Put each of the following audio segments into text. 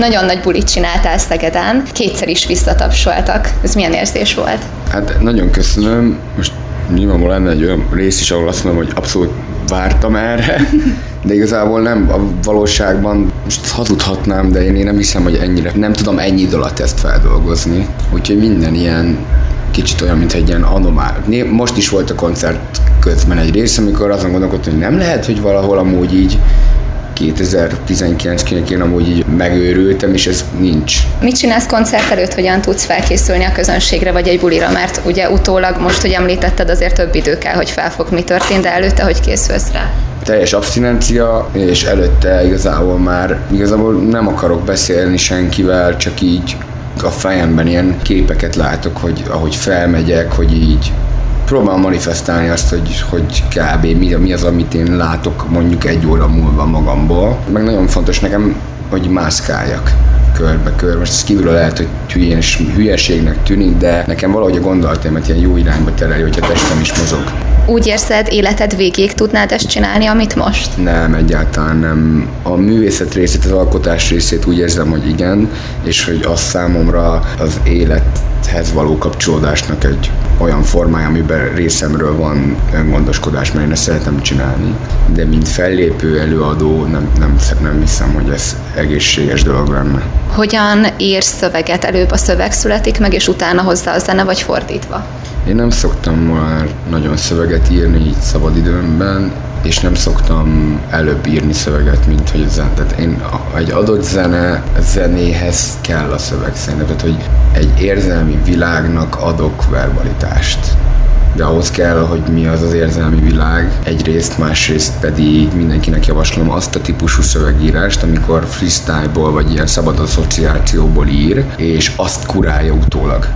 Nagyon nagy bulit csináltál Szegeden, kétszer is visszatapsoltak. Ez milyen érzés volt? Hát nagyon köszönöm. Most nyilvánvalóan lenne egy olyan rész is, ahol azt mondom, hogy abszolút vártam erre, de igazából nem a valóságban, most hazudhatnám, de én, én nem hiszem, hogy ennyire, nem tudom ennyi idő alatt ezt feldolgozni. Úgyhogy minden ilyen kicsit olyan, mint egy ilyen anomál. Most is volt a koncert közben egy rész, amikor azon gondolkodtam, hogy nem lehet, hogy valahol amúgy így 2019-nek én amúgy így megőrültem, és ez nincs. Mit csinálsz koncert előtt, hogyan tudsz felkészülni a közönségre, vagy egy bulira? Mert ugye utólag, most, hogy említetted, azért több idő kell, hogy felfog, mi történt, de előtte hogy készülsz rá? teljes abszinencia, és előtte igazából már igazából nem akarok beszélni senkivel, csak így a fejemben ilyen képeket látok, hogy ahogy felmegyek, hogy így próbálom manifestálni azt, hogy, hogy kb. Mi, mi az, amit én látok mondjuk egy óra múlva magamból. Meg nagyon fontos nekem, hogy mászkáljak körbe-körbe. Most ez kívülről lehet, hogy hülyén és hülyeségnek tűnik, de nekem valahogy a gondolataimat ilyen jó irányba tereli, hogyha testem is mozog. Úgy érzed, életed végéig tudnád ezt csinálni, amit most? Nem, egyáltalán nem. A művészet részét, az alkotás részét úgy érzem, hogy igen, és hogy az számomra az élethez való kapcsolódásnak egy olyan formája, amiben részemről van öngondoskodás, mert én ezt szeretem csinálni. De mint fellépő előadó nem, nem, nem hiszem, hogy ez egészséges dolog lenne. Hogyan írsz szöveget? Előbb a szöveg születik meg, és utána hozzá a zene, vagy fordítva? Én nem szoktam már nagyon szöveget írni így szabadidőmben, és nem szoktam előbb írni szöveget, mint hogy a zene. Tehát én egy adott zene, zenéhez kell a szöveg szerintem. Tehát, hogy egy érzelmi világnak adok verbalitást de ahhoz kell, hogy mi az az érzelmi világ. Egyrészt, másrészt pedig mindenkinek javaslom azt a típusú szövegírást, amikor freestyle-ból vagy ilyen szabad asszociációból ír, és azt kurálja utólag.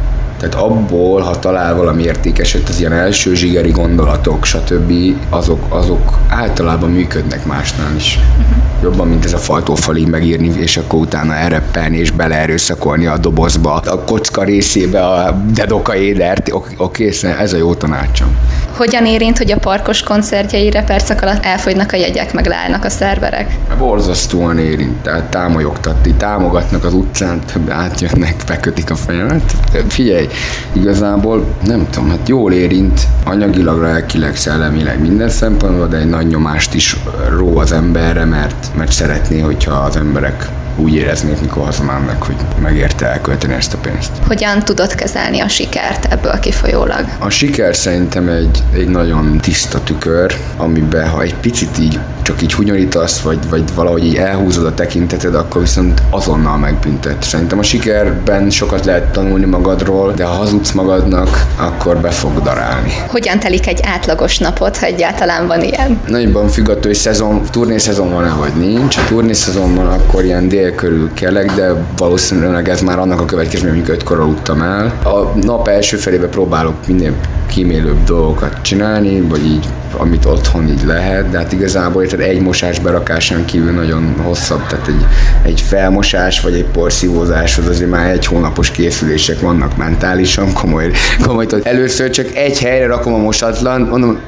Tehát abból, ha talál valami értékeset, az ilyen első zsigeri gondolatok, stb., azok, azok általában működnek másnál is. Uh-huh. Jobban, mint ez a faltófalig megírni, és akkor utána elreppelni és beleerőszakolni a dobozba, a kocka részébe a dedoka édert. Oké, okay, ez a jó tanácsom. Hogyan érint, hogy a parkos koncertjeire percek alatt elfogynak a jegyek, meg leállnak a szerverek? Borzasztóan érint, tehát támogatni, támogatnak az utcán, átjönnek, bekötik a fejemet. Figyelj, igazából nem tudom, hát jól érint anyagilag, lelkileg, szellemileg minden szempontból, de egy nagy nyomást is ró az emberre, mert, mert szeretné, hogyha az emberek úgy éreznék, mikor hazamennek, hogy megérte elkölteni ezt a pénzt. Hogyan tudod kezelni a sikert ebből kifolyólag? A siker szerintem egy, egy nagyon tiszta tükör, amiben ha egy picit így csak így hunyorítasz, vagy, vagy valahogy így elhúzod a tekinteted, akkor viszont azonnal megbüntet. Szerintem a sikerben sokat lehet tanulni magadról, de ha hazudsz magadnak, akkor be fog darálni. Hogyan telik egy átlagos napot, ha egyáltalán van ilyen? Nagyban függ attól, hogy szezon, turnészezon van-e vagy nincs. Ha turnészezon van, akkor ilyen dél körül kelek, de valószínűleg ez már annak a következmény, hogy ötkor aludtam el. A nap első felébe próbálok minden kímélőbb dolgokat csinálni, vagy így amit otthon így lehet, de hát igazából tehát egy mosás berakásán kívül nagyon hosszabb, tehát egy, egy felmosás vagy egy porszívózáshoz azért már egy hónapos készülések vannak mentálisan, komoly, komoly először csak egy helyre rakom a mosatlan, mondom,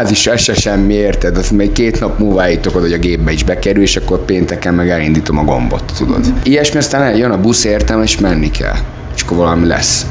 ez is ez se semmi, érted? Azt még két nap múlva állítok hogy a gépbe is bekerül, és akkor pénteken meg elindítom a gombot, tudod? Ilyesmi aztán jön a busz értem, és menni kell. És akkor valami lesz.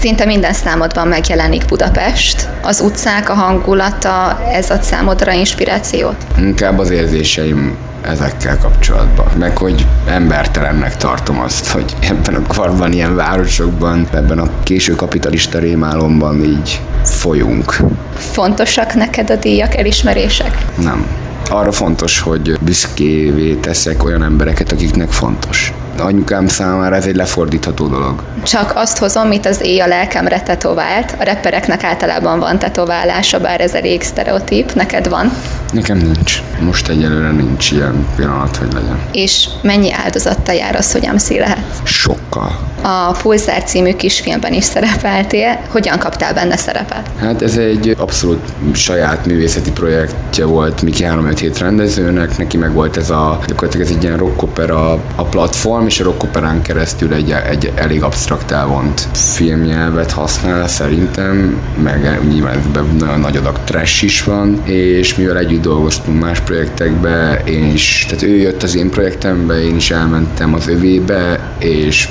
Szinte minden számodban megjelenik Budapest. Az utcák, a hangulata, ez ad számodra inspirációt? Inkább az érzéseim ezekkel kapcsolatban. Meg hogy embertelennek tartom azt, hogy ebben a korban, ilyen városokban, ebben a késő kapitalista rémálomban így folyunk. Fontosak neked a díjak, elismerések? Nem. Arra fontos, hogy büszkévé teszek olyan embereket, akiknek fontos anyukám számára ez egy lefordítható dolog. Csak azt hozom, mit az éj a lelkemre tetovált. A repereknek általában van tetoválása, bár ez elég sztereotíp. Neked van? Nekem nincs. Most egyelőre nincs ilyen pillanat, hogy legyen. És mennyi áldozattal jár az, hogy MC lehet? Sokkal. A Pulzár című kisfilmben is szerepeltél. Hogyan kaptál benne szerepet? Hát ez egy abszolút saját művészeti projektje volt Miki 357 rendezőnek, neki meg volt ez a, gyakorlatilag ez egy ilyen rockopera a platform, és a rockoperán keresztül egy, egy elég absztrakt elvont filmnyelvet használ szerintem, meg nyilván ebben nagyon nagy adag trash is van, és mivel együtt dolgoztunk más projektekbe, én is, tehát ő jött az én projektembe, én is elmentem az övébe, és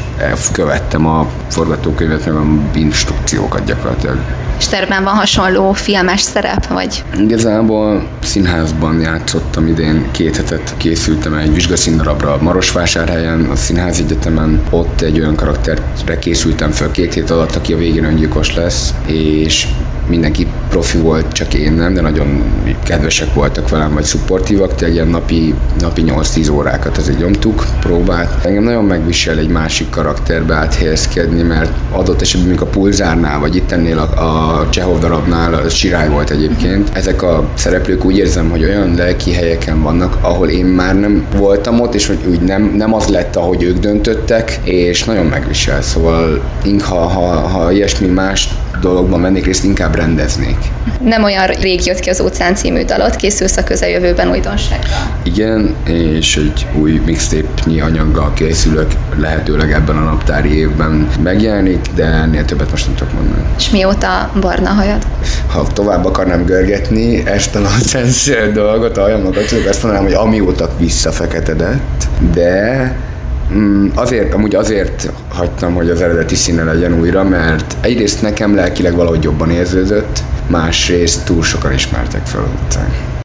követtem a forgatókönyvet, meg a instrukciókat gyakorlatilag. És van hasonló filmes szerep, vagy? Igazából színházban játszottam idén, két hetet készültem egy vizsgaszíndarabra Marosvásárhelyen, a Színház Egyetemen. Ott egy olyan karakterre készültem fel két hét alatt, aki a végén öngyilkos lesz, és mindenki profi volt, csak én nem, de nagyon kedvesek voltak velem, vagy szupportívak, tényleg ilyen napi, napi 8-10 órákat azért nyomtuk, próbát. Engem nagyon megvisel egy másik karakterbe áthelyezkedni, mert adott esetben, mint a pulzárnál, vagy itt ennél a, a Csehov darabnál, a Sirály volt egyébként, ezek a szereplők úgy érzem, hogy olyan lelki helyeken vannak, ahol én már nem voltam ott, és hogy úgy nem, nem az lett, ahogy ők döntöttek, és nagyon megvisel. Szóval ha, ha, ha ilyesmi más dologban mennék részt, inkább rendeznék. Nem olyan rég jött ki az Óceán című dalot, készülsz a közeljövőben újdonságra. Igen, és egy új mixtape-nyi anyaggal készülök, lehetőleg ebben a naptári évben megjelenik, de ennél többet most nem tudok mondani. És mióta barna hajad? Ha tovább akarnám görgetni ezt a nonsense dolgot, a hajamokat, azt mondanám, hogy amióta visszafeketedett, de azért, amúgy azért hagytam, hogy az eredeti színe legyen újra, mert egyrészt nekem lelkileg valahogy jobban érződött, másrészt túl sokan ismertek fel után.